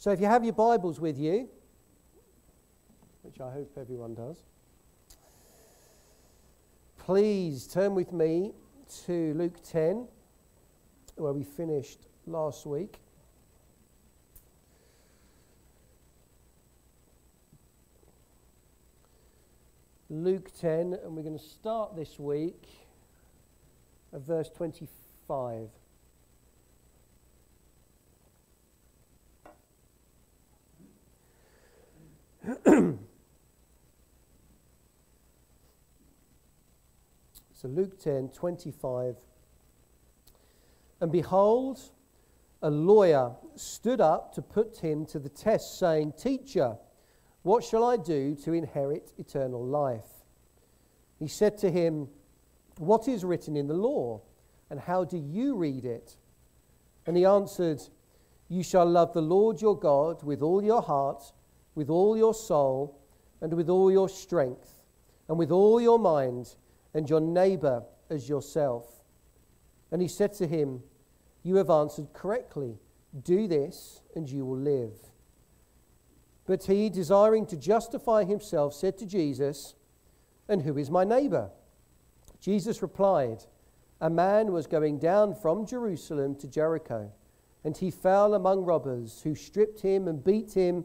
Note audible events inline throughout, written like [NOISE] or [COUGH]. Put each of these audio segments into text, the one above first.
So if you have your Bibles with you, which I hope everyone does, please turn with me to Luke 10, where we finished last week. Luke 10, and we're going to start this week at verse 25. So Luke 10, 25. And behold, a lawyer stood up to put him to the test, saying, Teacher, what shall I do to inherit eternal life? He said to him, What is written in the law, and how do you read it? And he answered, You shall love the Lord your God with all your heart, with all your soul, and with all your strength, and with all your mind, and your neighbor as yourself. And he said to him, You have answered correctly. Do this, and you will live. But he, desiring to justify himself, said to Jesus, And who is my neighbor? Jesus replied, A man was going down from Jerusalem to Jericho, and he fell among robbers, who stripped him and beat him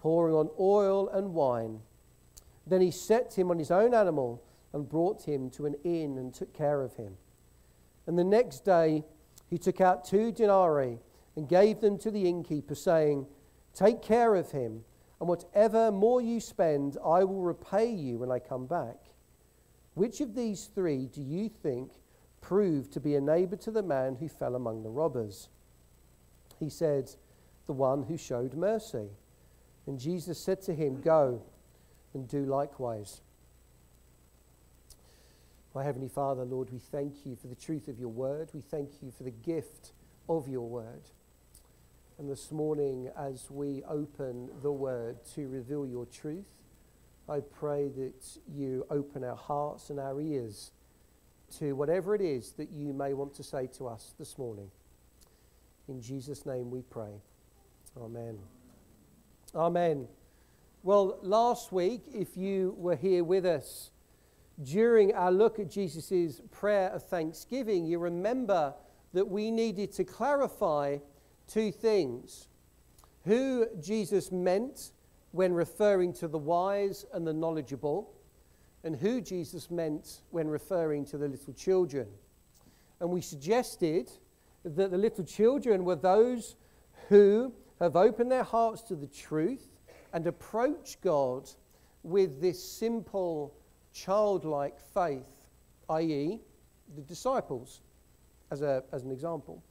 pouring on oil and wine. Then he set him on his own animal and brought him to an inn and took care of him. And the next day he took out two denarii and gave them to the innkeeper, saying, Take care of him, and whatever more you spend, I will repay you when I come back. Which of these three do you think proved to be a neighbor to the man who fell among the robbers? He said, The one who showed mercy. And Jesus said to him, Go and do likewise. My Heavenly Father, Lord, we thank you for the truth of your word. We thank you for the gift of your word. And this morning, as we open the word to reveal your truth, I pray that you open our hearts and our ears to whatever it is that you may want to say to us this morning. In Jesus' name we pray. Amen. Amen. Well, last week, if you were here with us during our look at Jesus' prayer of thanksgiving, you remember that we needed to clarify two things who Jesus meant when referring to the wise and the knowledgeable, and who Jesus meant when referring to the little children. And we suggested that the little children were those who have opened their hearts to the truth and approach God with this simple, childlike faith, i.e., the disciples, as, a, as an example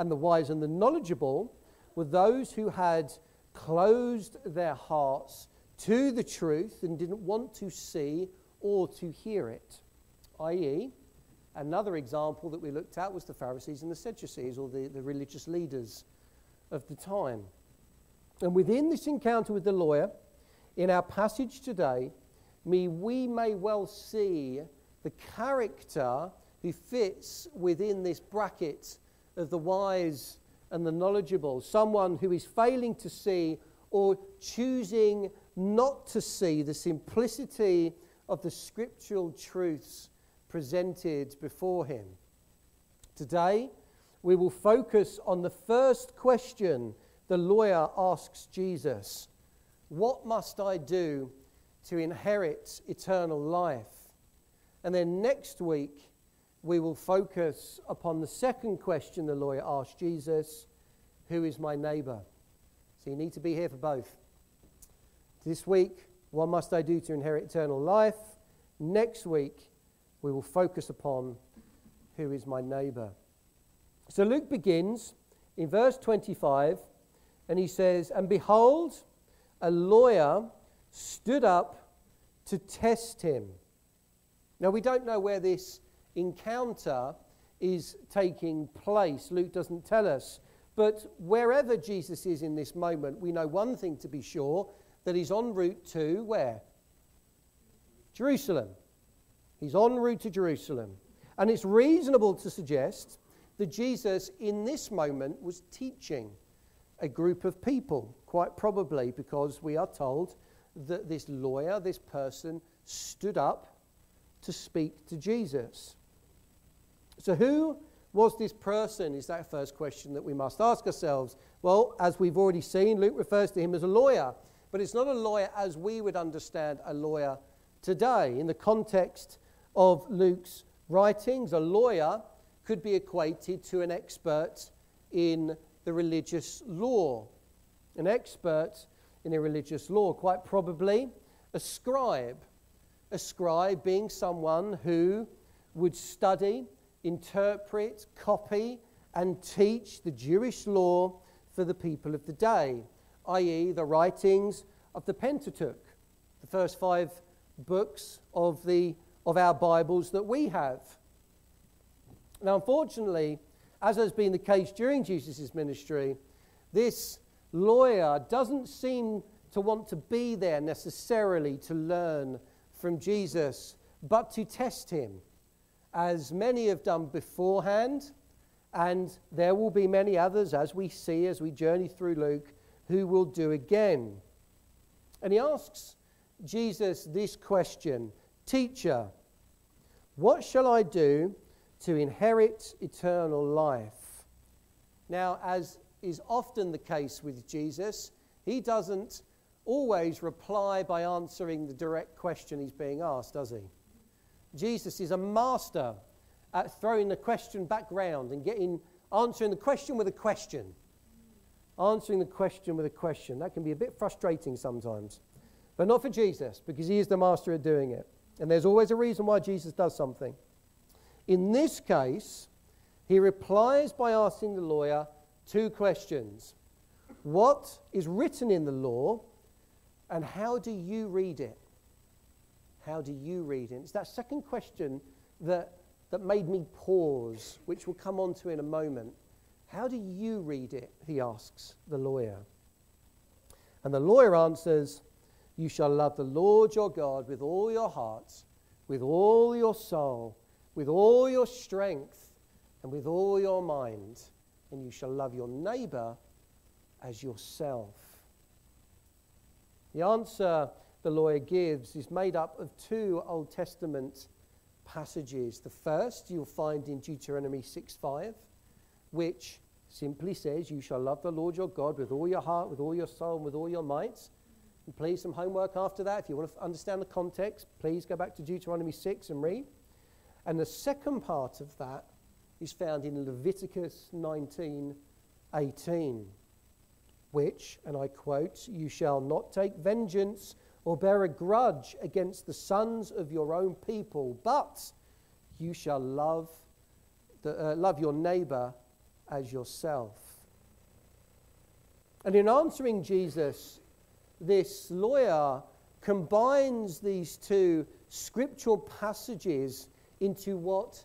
and the wise and the knowledgeable were those who had closed their hearts to the truth and didn't want to see or to hear it. I.e., another example that we looked at was the Pharisees and the Sadducees, or the, the religious leaders of the time. And within this encounter with the lawyer, in our passage today, me, we may well see the character who fits within this bracket of the wise and the knowledgeable, someone who is failing to see or choosing not to see the simplicity of the scriptural truths presented before him. Today, we will focus on the first question the lawyer asks Jesus What must I do to inherit eternal life? And then next week, we will focus upon the second question the lawyer asked Jesus Who is my neighbor? So you need to be here for both. This week, what must I do to inherit eternal life? Next week, we will focus upon who is my neighbor. So Luke begins in verse 25, And he says, And behold, a lawyer stood up to test him. Now, we don't know where this encounter is taking place. Luke doesn't tell us. But wherever Jesus is in this moment, we know one thing to be sure that he's en route to where? Jerusalem. He's en route to Jerusalem. And it's reasonable to suggest that Jesus, in this moment, was teaching a group of people, quite probably because we are told that this lawyer, this person, stood up to speak to Jesus. So, who was this person? Is that first question that we must ask ourselves? Well, as we've already seen, Luke refers to him as a lawyer, but it's not a lawyer as we would understand a lawyer today. In the context of Luke's writings, a lawyer could be equated to an expert in the religious law. An expert in a religious law, quite probably a scribe. A scribe being someone who would study, interpret, copy, and teach the Jewish law for the people of the day, i.e., the writings of the Pentateuch, the first five books of, the, of our Bibles that we have. Now, unfortunately, as has been the case during Jesus' ministry, this lawyer doesn't seem to want to be there necessarily to learn from Jesus, but to test him, as many have done beforehand, and there will be many others, as we see as we journey through Luke, who will do again. And he asks Jesus this question Teacher, what shall I do to inherit eternal life? Now, as is often the case with Jesus, he doesn't always reply by answering the direct question he's being asked, does he? Jesus is a master at throwing the question back round and getting answering the question with a question. Answering the question with a question. That can be a bit frustrating sometimes. But not for Jesus, because he is the master at doing it. And there's always a reason why Jesus does something. In this case, he replies by asking the lawyer two questions What is written in the law, and how do you read it? How do you read it? It's that second question that, that made me pause, which we'll come on to in a moment. How do you read it? He asks the lawyer. And the lawyer answers, you shall love the Lord your God with all your heart, with all your soul, with all your strength, and with all your mind. And you shall love your neighbor as yourself. The answer the lawyer gives is made up of two Old Testament passages. The first you'll find in Deuteronomy 6:5, which simply says, You shall love the Lord your God with all your heart, with all your soul, and with all your might. And please, some homework after that. If you want to understand the context, please go back to Deuteronomy 6 and read. And the second part of that is found in Leviticus 19 18, which, and I quote, you shall not take vengeance or bear a grudge against the sons of your own people, but you shall love, the, uh, love your neighbor as yourself. And in answering Jesus this lawyer combines these two scriptural passages into what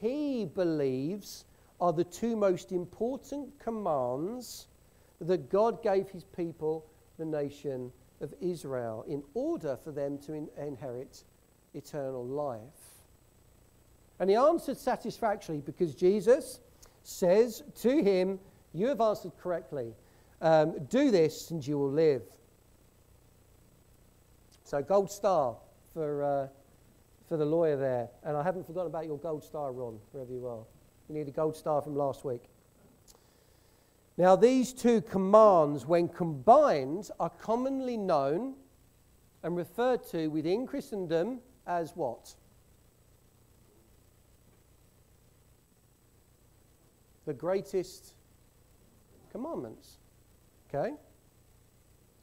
he believes are the two most important commands that God gave his people, the nation of Israel, in order for them to in- inherit eternal life. And he answered satisfactorily because Jesus says to him, You have answered correctly. Um, do this and you will live. So gold star for, uh, for the lawyer there. And I haven't forgotten about your gold star, Ron, wherever you are. You need a gold star from last week. Now, these two commands, when combined, are commonly known and referred to within Christendom as what? The greatest commandments. Okay?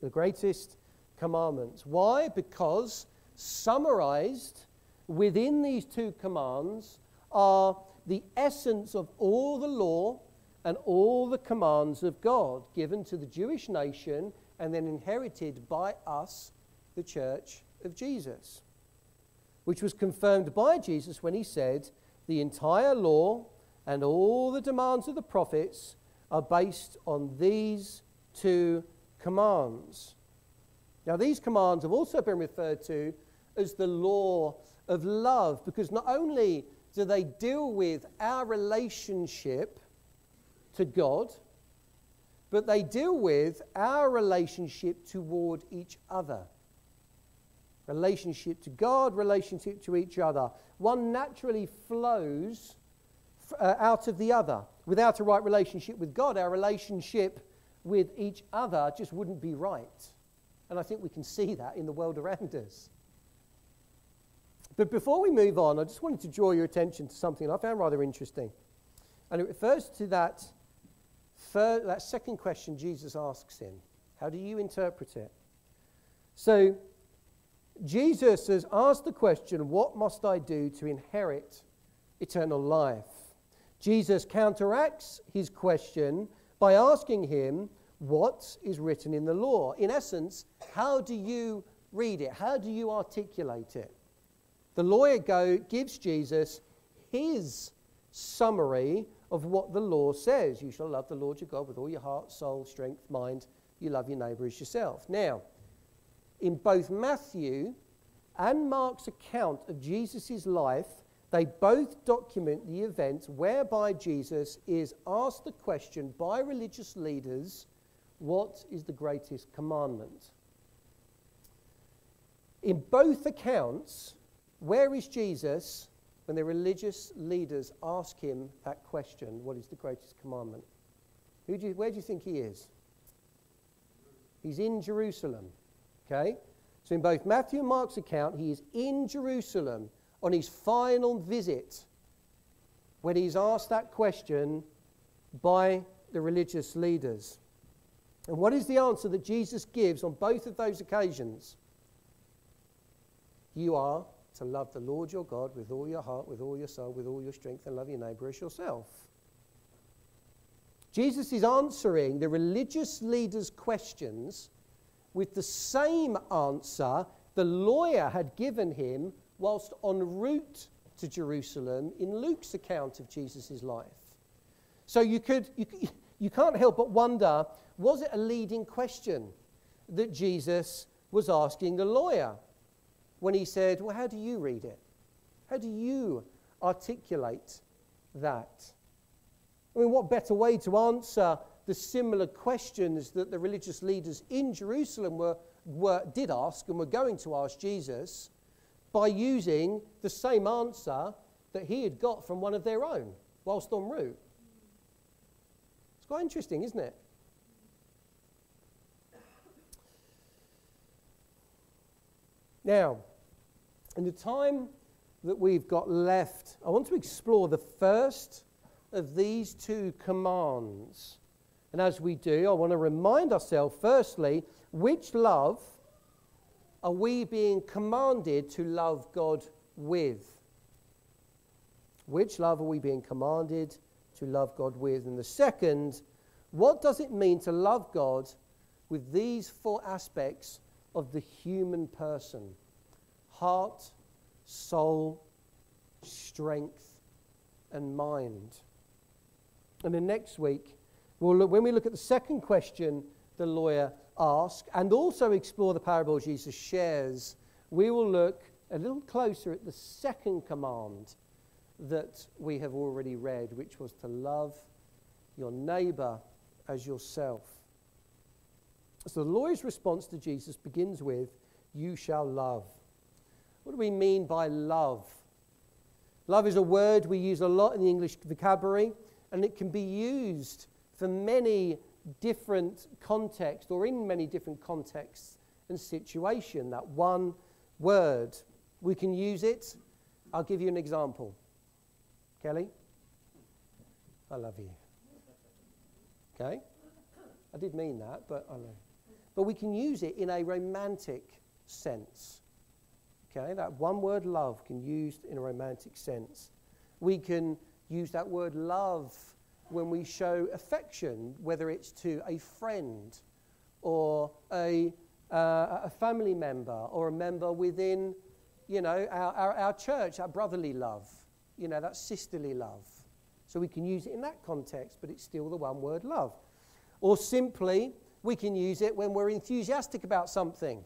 The greatest commandments. Why? Because summarized within these two commands are the essence of all the law and all the commands of God given to the Jewish nation and then inherited by us, the church of Jesus, which was confirmed by Jesus when he said, The entire law and all the demands of the prophets are based on these two commands. Now, these commands have also been referred to as the law of love because not only do they deal with our relationship to God, but they deal with our relationship toward each other. Relationship to God, relationship to each other. One naturally flows uh, out of the other. Without a right relationship with God, our relationship with each other just wouldn't be right. And I think we can see that in the world around us. But before we move on, I just wanted to draw your attention to something I found rather interesting. And it refers to that, third, that second question Jesus asks him. How do you interpret it? So, Jesus has asked the question, What must I do to inherit eternal life? Jesus counteracts his question by asking him, What is written in the law? In essence, how do you read it? How do you articulate it? The lawyer go, gives Jesus his summary of what the law says. You shall love the Lord your God with all your heart, soul, strength, mind. You love your neighbour as yourself. Now, in both Matthew and Mark's account of Jesus' life, they both document the event whereby Jesus is asked the question by religious leaders what is the greatest commandment? In both accounts, where is Jesus when the religious leaders ask him that question what is the greatest commandment? Do you, where do you think he is? He's in Jerusalem. Okay? So in both Matthew and Mark's account, he is in Jerusalem on his final visit when he's asked that question by the religious leaders. And what is the answer that Jesus gives on both of those occasions? You are to love the Lord your God with all your heart, with all your soul, with all your strength, and love your neighbor as yourself. Jesus is answering the religious leaders' questions with the same answer the lawyer had given him whilst en route to Jerusalem in Luke's account of Jesus' life. So you, could, you, you can't help but wonder was it a leading question that Jesus was asking the lawyer when he said, Well, how do you read it? How do you articulate that? I mean, what better way to answer the similar questions that the religious leaders in Jerusalem were, were, did ask and were going to ask Jesus by using the same answer that he had got from one of their own whilst en route. It's quite interesting, isn't it? Now, in the time that we've got left, I want to explore the first of these two commands. And as we do, I want to remind ourselves, firstly, which love are we being commanded to love God with? Which love are we being commanded to love God with? And the second, what does it mean to love God with these four aspects of the human person? Heart, soul, strength, and mind. And then next week, we'll look, when we look at the second question the lawyer ask and also explore the parable Jesus shares, we will look a little closer at the second command that we have already read, which was to love your neighbor as yourself. So the lawyer's response to Jesus begins with, You shall love. What do we mean by love? Love is a word we use a lot in the English vocabulary, and it can be used for many different contexts or in many different contexts and situation. That one word, we can use it. I'll give you an example. Kelly, I love you. Okay? I did mean that, but I know. But we can use it in a romantic sense. Okay? That one word love can be used in a romantic sense. We can use that word love when we show affection, whether it's to a friend or a, uh, a family member or a member within, you know, our, our, our church, our brotherly love, you know, that sisterly love. So we can use it in that context, but it's still the one word love. Or simply, we can use it when we're enthusiastic about something.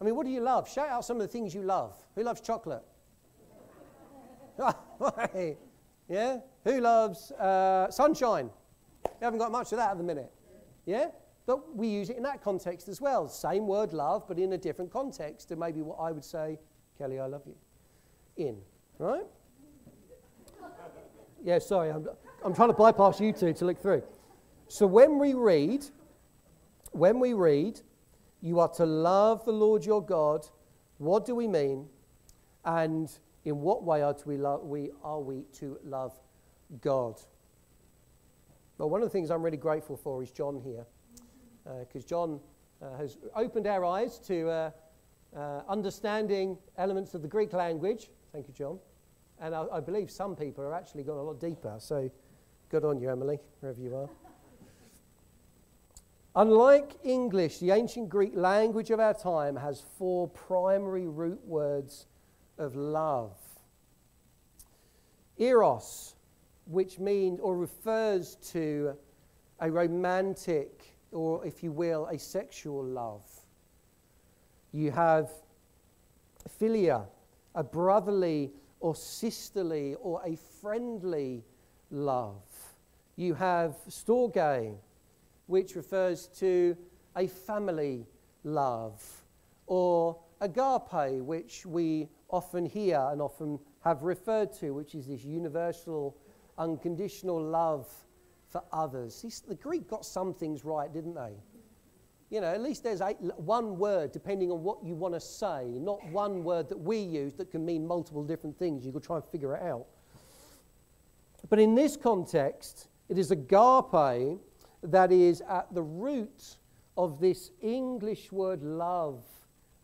I mean, what do you love? Shout out some of the things you love. Who loves chocolate? [LAUGHS] yeah? Who loves uh, sunshine? You haven't got much of that at the minute. Yeah? But we use it in that context as well. Same word love, but in a different context to maybe what I would say, Kelly, I love you. In. Right? [LAUGHS] Yeah, sorry, I'm, I'm trying to bypass you two to look through. So when we read, when we read, you are to love the Lord your God, what do we mean? And in what way are we, lo- we, are we to love God? Well, one of the things I'm really grateful for is John here, because uh, John uh, has opened our eyes to uh, uh, understanding elements of the Greek language. Thank you, John. And I, I believe some people are actually gone a lot deeper. So good on you, Emily, wherever you are. Unlike English, the ancient Greek language of our time has four primary root words of love. Eros, which means or refers to a romantic or, if you will, a sexual love. You have philia, a brotherly or sisterly or a friendly love. You have storge, which refers to a family love, or agape, which we often hear and often have referred to, which is this universal, unconditional love for others. The Greek got some things right, didn't they? You know, at least there's eight, one word depending on what you want to say, not one word that we use that can mean multiple different things. You could try and figure it out. But in this context, it is agape that is at the root of this English word love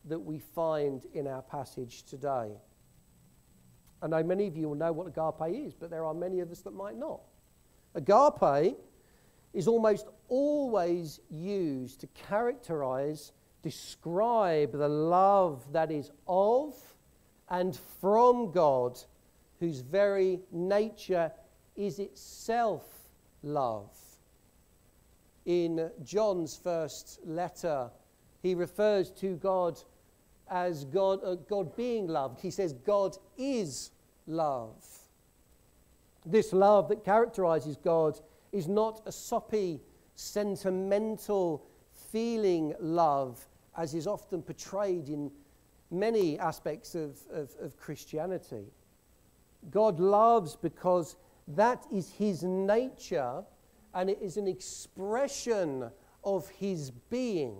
that we find in our passage today. I know many of you will know what agape is, but there are many of us that might not. Agape is almost always used to characterize, describe the love that is of and from God, whose very nature is itself love. In John's first letter, he refers to God as God, uh, God being loved. He says, God is love. This love that characterizes God is not a soppy, sentimental, feeling love as is often portrayed in many aspects of, of, of Christianity. God loves because that is his nature and it is an expression of his being.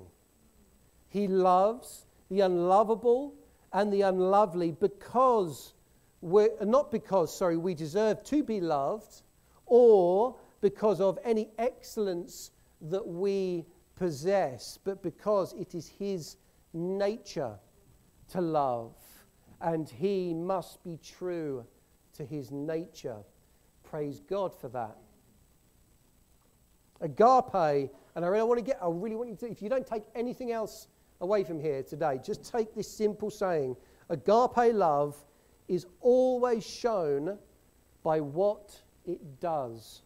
He loves the unlovable and the unlovely because we're not because, sorry, we deserve to be loved or because of any excellence that we possess, but because it is His nature to love, and He must be true to His nature. Praise God for that. Agape, and I really want to get, I really want you to, if you don't take anything else away from here today, just take this simple saying agape love is always shown by what it does.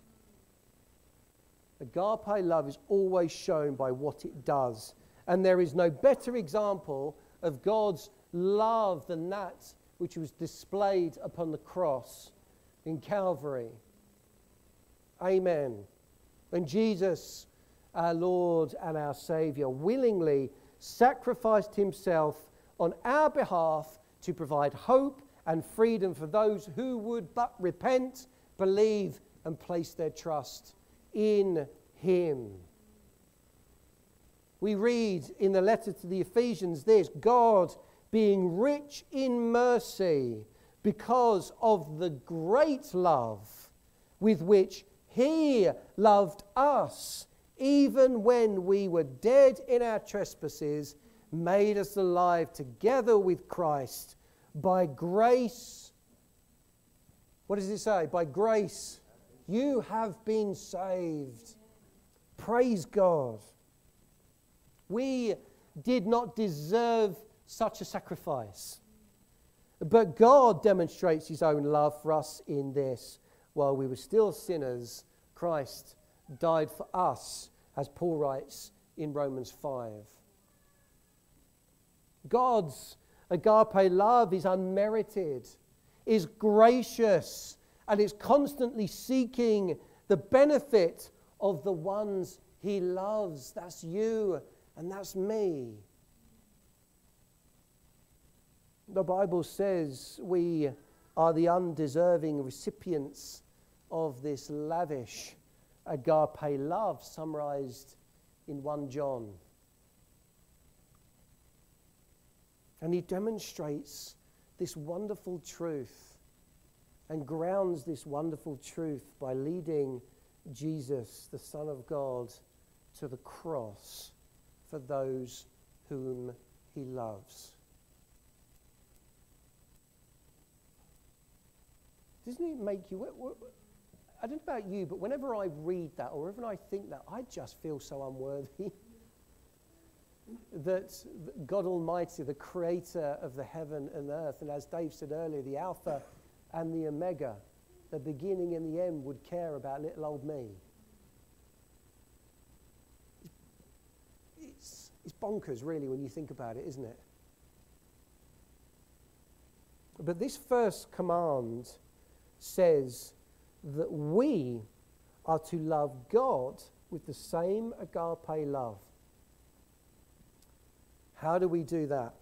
Agape love is always shown by what it does. And there is no better example of God's love than that which was displayed upon the cross in Calvary. Amen. When Jesus, our Lord and our Savior, willingly sacrificed himself on our behalf to provide hope and freedom for those who would but repent, believe, and place their trust in him. We read in the letter to the Ephesians this God being rich in mercy because of the great love with which he loved us, even when we were dead in our trespasses, made us alive together with Christ. By grace, what does it say? By grace You have been saved. Praise God. We did not deserve such a sacrifice. But God demonstrates his own love for us in this. While we were still sinners, Christ died for us, as Paul writes in Romans 5. God's agape love is unmerited, is gracious, and is constantly seeking the benefit of the ones he loves. That's you and that's me. The Bible says we are the undeserving recipients of this lavish agape love, summarized in 1 John. And he demonstrates this wonderful truth and grounds this wonderful truth by leading Jesus, the Son of God, to the cross for those whom he loves. Doesn't it make you? I don't know about you, but whenever I read that or even I think that, I just feel so unworthy. [LAUGHS] that God Almighty, the creator of the heaven and earth, and as Dave said earlier, the Alpha and the Omega, the beginning and the end, would care about little old me. It's, it's bonkers, really, when you think about it, isn't it? But this first command says that we are to love God with the same agape love. How do we do that?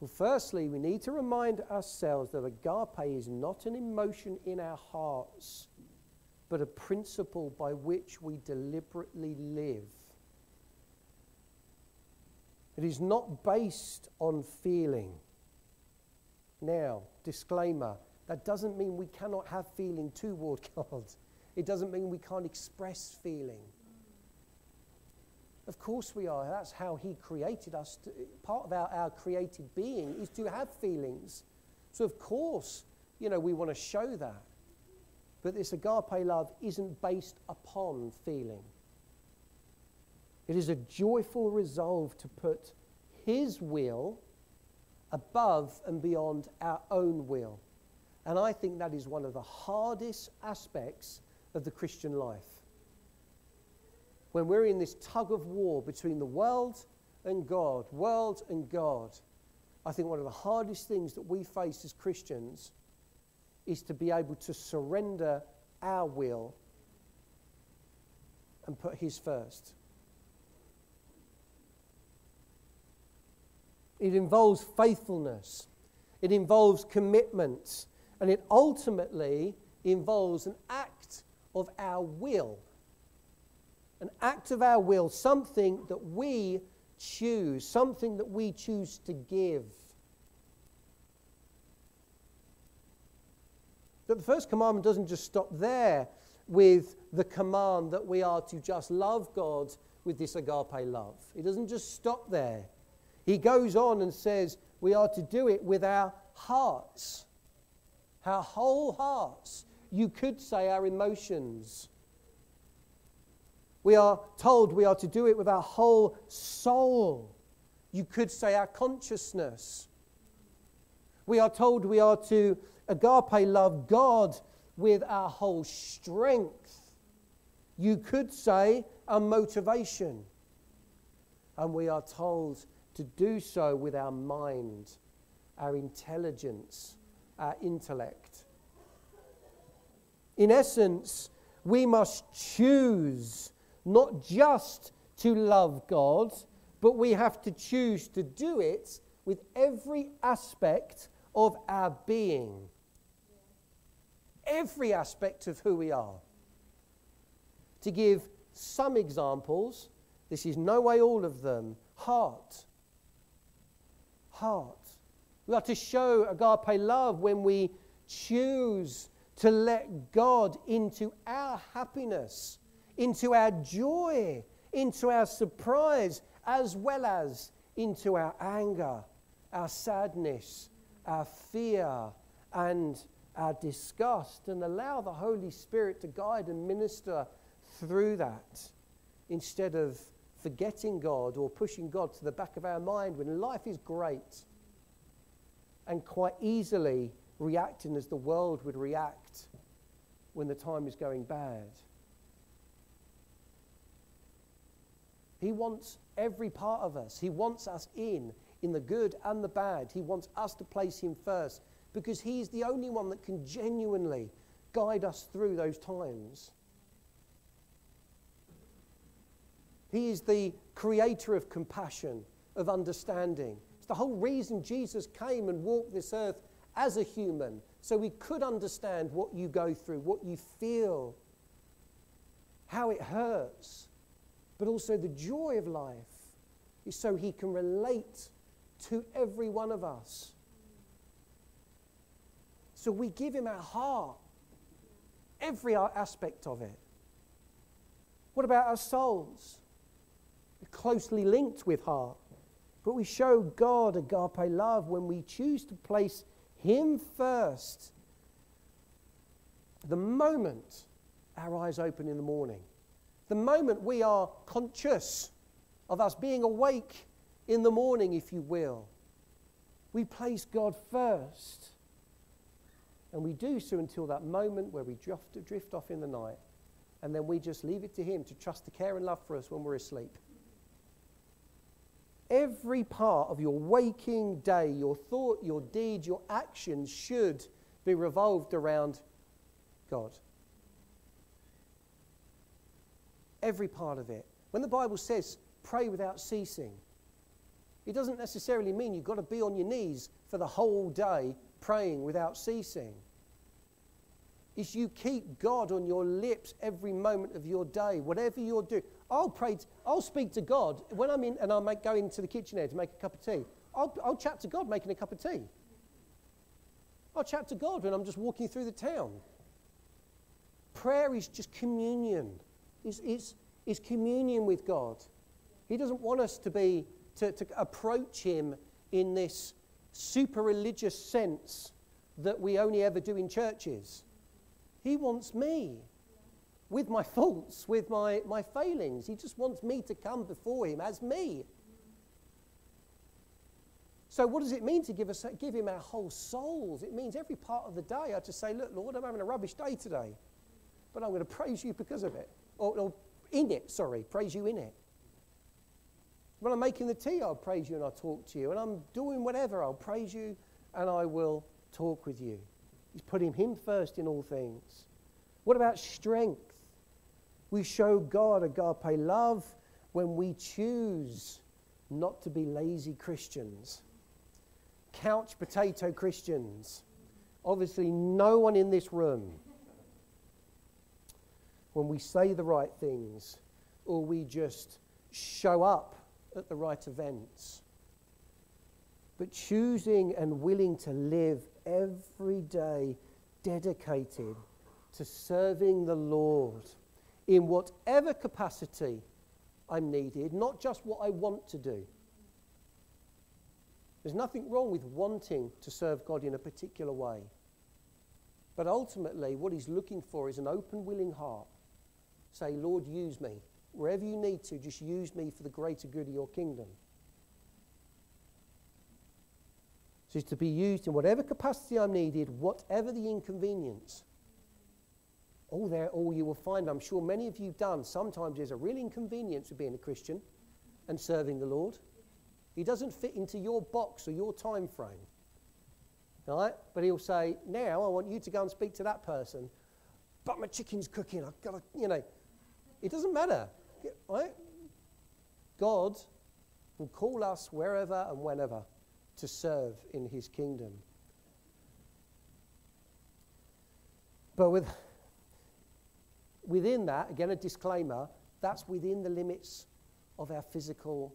Well, firstly, we need to remind ourselves that agape is not an emotion in our hearts, but a principle by which we deliberately live. It is not based on feeling. Now, disclaimer that doesn't mean we cannot have feeling toward [LAUGHS] God. It doesn't mean we can't express feeling. Of course we are. That's how He created us. To, part of our, our created being is to have feelings. So, of course, you know, we want to show that. But this agape love isn't based upon feeling. It is a joyful resolve to put His will above and beyond our own will. And I think that is one of the hardest aspects of the Christian life. When we're in this tug of war between the world and God, world and God, I think one of the hardest things that we face as Christians is to be able to surrender our will and put His first. It involves faithfulness, it involves commitment, and it ultimately involves an act of our will. An act of our will, something that we choose, something that we choose to give. But the first commandment doesn't just stop there with the command that we are to just love God with this agape love. It doesn't just stop there. He goes on and says we are to do it with our hearts our whole hearts. You could say our emotions. We are told we are to do it with our whole soul. You could say our consciousness. We are told we are to agape love God with our whole strength. You could say our motivation. And we are told to do so with our mind, our intelligence, our intellect. In essence, we must choose not just to love God, but we have to choose to do it with every aspect of our being. Every aspect of who we are. To give some examples, this is no way all of them. Heart. Heart. We are to show agape love when we choose to let God into our happiness, into our joy, into our surprise, as well as into our anger, our sadness, our fear, and our disgust and allow the Holy Spirit to guide and minister through that instead of forgetting God or pushing God to the back of our mind when life is great and quite easily reacting as the world would react when the time is going bad. He wants every part of us. He wants us in, in the good and the bad. He wants us to place Him first because He's the only one that can genuinely guide us through those times. He is the creator of compassion, of understanding. The whole reason Jesus came and walked this earth as a human, so we could understand what you go through, what you feel, how it hurts, but also the joy of life is so he can relate to every one of us. So we give him our heart, every aspect of it. What about our souls? closely linked with heart. But we show God agape love when we choose to place Him first. The moment our eyes open in the morning, the moment we are conscious of us being awake in the morning, if you will, we place God first. And we do so until that moment where we drift, drift off in the night. And then we just leave it to Him to trust the care and love for us when we're asleep. Every part of your waking day, your thought, your deed, your actions should be revolved around God. Every part of it. When the Bible says pray without ceasing, it doesn't necessarily mean you've got to be on your knees for the whole day praying without ceasing. It's you keep God on your lips every moment of your day, whatever you're doing. I'll pray, to, I'll speak to God when I'm in and I'll make, go into the kitchen there to make a cup of tea. I'll, I'll chat to God making a cup of tea. I'll chat to God when I'm just walking through the town. Prayer is just communion. It's, it's, it's communion with God. He doesn't want us to be to, to approach him in this super religious sense that we only ever do in churches. He wants me with my faults, with my, my failings. He just wants me to come before him as me. So, what does it mean to give, us, give him our whole souls? It means every part of the day I just say, Look, Lord, I'm having a rubbish day today, but I'm going to praise you because of it. Or, or in it, sorry, praise you in it. When I'm making the tea, I'll praise you and I'll talk to you. And I'm doing whatever, I'll praise you and I will talk with you. He's putting him first in all things. What about strength? We show God agape love when we choose not to be lazy Christians, couch potato Christians. Obviously, no one in this room. When we say the right things, or we just show up at the right events. But choosing and willing to live every day dedicated to serving the Lord in whatever capacity I'm needed, not just what I want to do. There's nothing wrong with wanting to serve God in a particular way. But ultimately, what He's looking for is an open, willing heart. Say, Lord, use me. Wherever you need to, just use me for the greater good of your kingdom. So it's to be used in whatever capacity I'm needed, whatever the inconvenience. All there, all you will find, I'm sure many of you have done, sometimes there's a real inconvenience of being a Christian and serving the Lord. He doesn't fit into your box or your time frame. Right? But he'll say, Now I want you to go and speak to that person. But my chicken's cooking. I've got to, you know. It doesn't matter. Right? God will call us wherever and whenever to serve in his kingdom. But with within that, again, a disclaimer, that's within the limits of our physical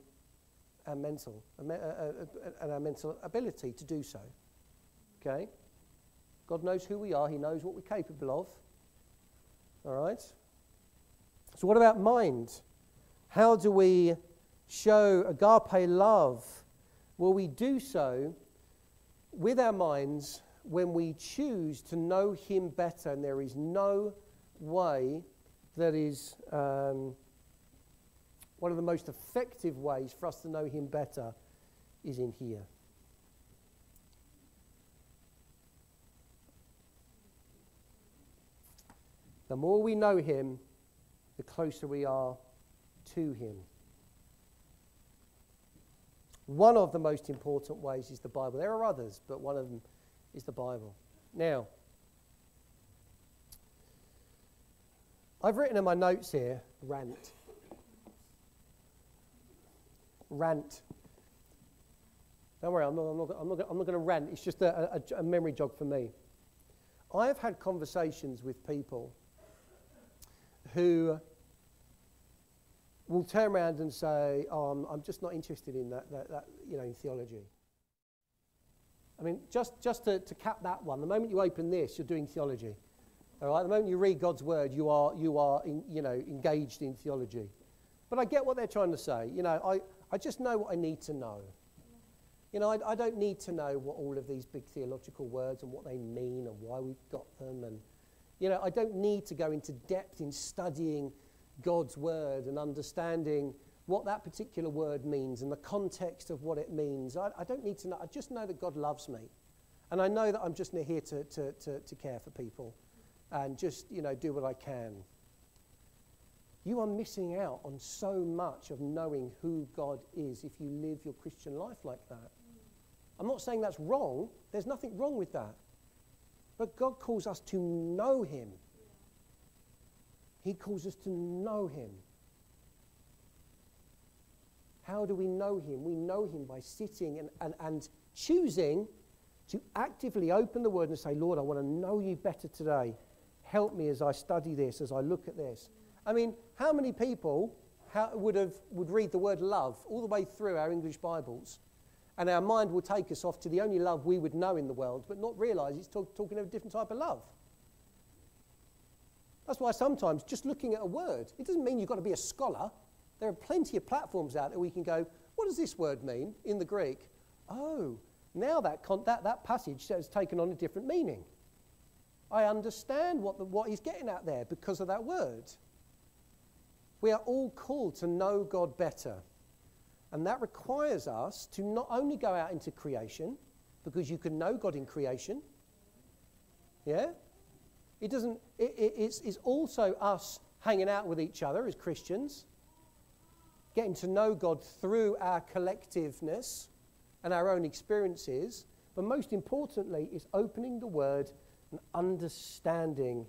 and mental uh, uh, uh, and our mental ability to do so. Okay? God knows who we are, He knows what we're capable of. All right? So, what about mind? How do we show agape love? Well, we do so with our minds when we choose to know Him better, and there is no way that is um, one of the most effective ways for us to know Him better is in here. The more we know Him, the closer we are to Him. One of the most important ways is the Bible. There are others, but one of them is the Bible. Now, I've written in my notes here rant. Rant. Don't worry, I'm not, I'm not, I'm not, I'm not going to rant. It's just a, a, a memory jog for me. I have had conversations with people who will turn around and say, oh, I'm, I'm just not interested in that, that, that, you know, in theology. I mean, just, just to, to cap that one, the moment you open this, you're doing theology. All right? The moment you read God's word, you are, you are in, you know, engaged in theology. But I get what they're trying to say. You know, I, I just know what I need to know. You know, I, I don't need to know what all of these big theological words and what they mean and why we've got them. And, you know, I don't need to go into depth in studying God's word and understanding what that particular word means and the context of what it means. I, I, don't need to know. I just know that God loves me. And I know that I'm just here to, to, to, to care for people and just, you know, do what I can. You are missing out on so much of knowing who God is if you live your Christian life like that. I'm not saying that's wrong. There's nothing wrong with that. But God calls us to know Him. He calls us to know Him. How do we know Him? We know Him by sitting and, and, and choosing to actively open the Word and say, Lord, I want to know you better today. Help me as I study this, as I look at this. I mean, how many people how, would, have, would read the word love all the way through our English Bibles? And our mind will take us off to the only love we would know in the world, but not realize it's talk, talking of a different type of love. That's why sometimes just looking at a word, it doesn't mean you've got to be a scholar. There are plenty of platforms out there we can go, what does this word mean in the Greek? Oh, now that, that, that passage has taken on a different meaning. I understand what, the, what he's getting at there because of that word. We are all called to know God better. And that requires us to not only go out into creation, because you can know God in creation. Yeah? It doesn't, it, it, it's, it's also us hanging out with each other as Christians, getting to know God through our collectiveness and our own experiences. But most importantly, is opening the Word and understanding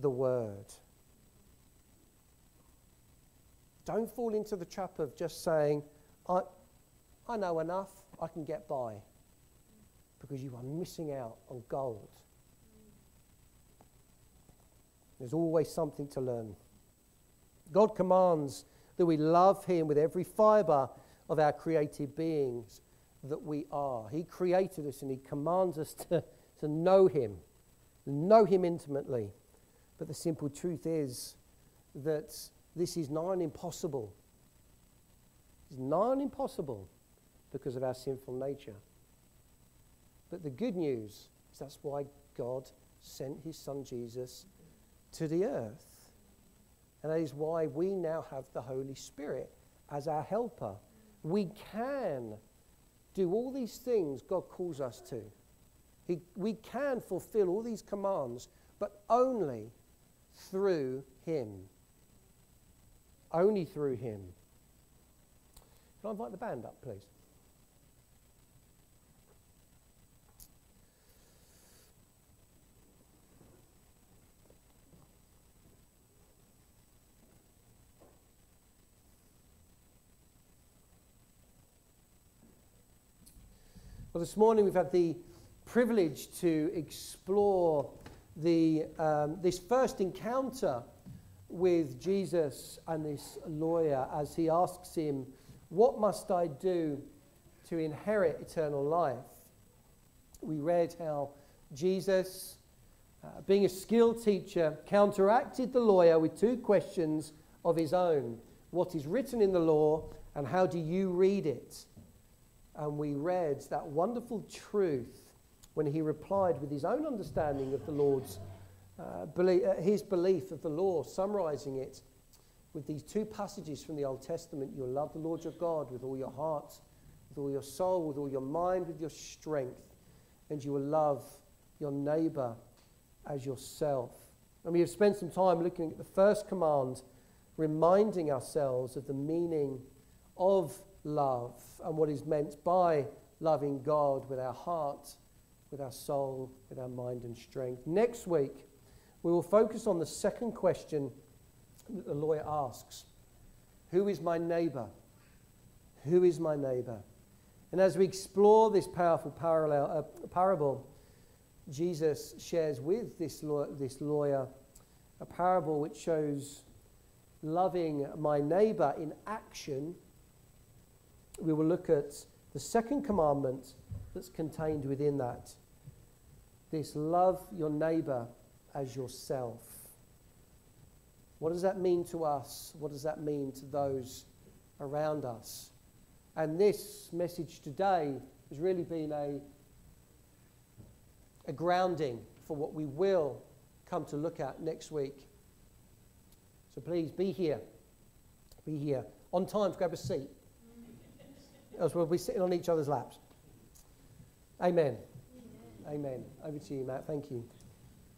the Word. Don't fall into the trap of just saying, I, I know enough, I can get by. Because you are missing out on gold. There's always something to learn. God commands that we love Him with every fiber of our created beings that we are. He created us and He commands us [LAUGHS] to, to know Him, know Him intimately. But the simple truth is that this is nigh impossible it's non impossible because of our sinful nature. But the good news is that's why God sent his son Jesus to the earth. And that is why we now have the Holy Spirit as our helper. We can do all these things God calls us to. He, we can fulfill all these commands, but only through Him. Only through Him. Can I invite the band up, please? Well, this morning we've had the privilege to explore the, um, this first encounter with Jesus and this lawyer as he asks him what must I do to inherit eternal life? We read how Jesus, uh, being a skilled teacher, counteracted the lawyer with two questions of his own What is written in the law, and how do you read it? And we read that wonderful truth when he replied with his own understanding of the Lord's uh, uh, his belief of the law, summarizing it with these two passages from the Old Testament. You'll love the Lord your God with all your heart, with all your soul, with all your mind, with your strength, and you will love your neighbor as yourself. And we have spent some time looking at the first command, reminding ourselves of the meaning of love and what is meant by loving God with our heart, with our soul, with our mind and strength. Next week, we will focus on the second question that the lawyer asks Who is my neighbor? Who is my neighbor? And as we explore this powerful parallel, uh, parable, Jesus shares with this, law, this lawyer a parable which shows loving my neighbor in action. We will look at the second commandment that's contained within that. This love your neighbor as yourself. What does that mean to us? What does that mean to those around us? And this message today has really been a, a grounding for what we will come to look at next week. So please be here. Be here. On time, grab a seat. Else we'll be sitting on each other's laps. Amen. Amen. Over to you, Matt. Thank you.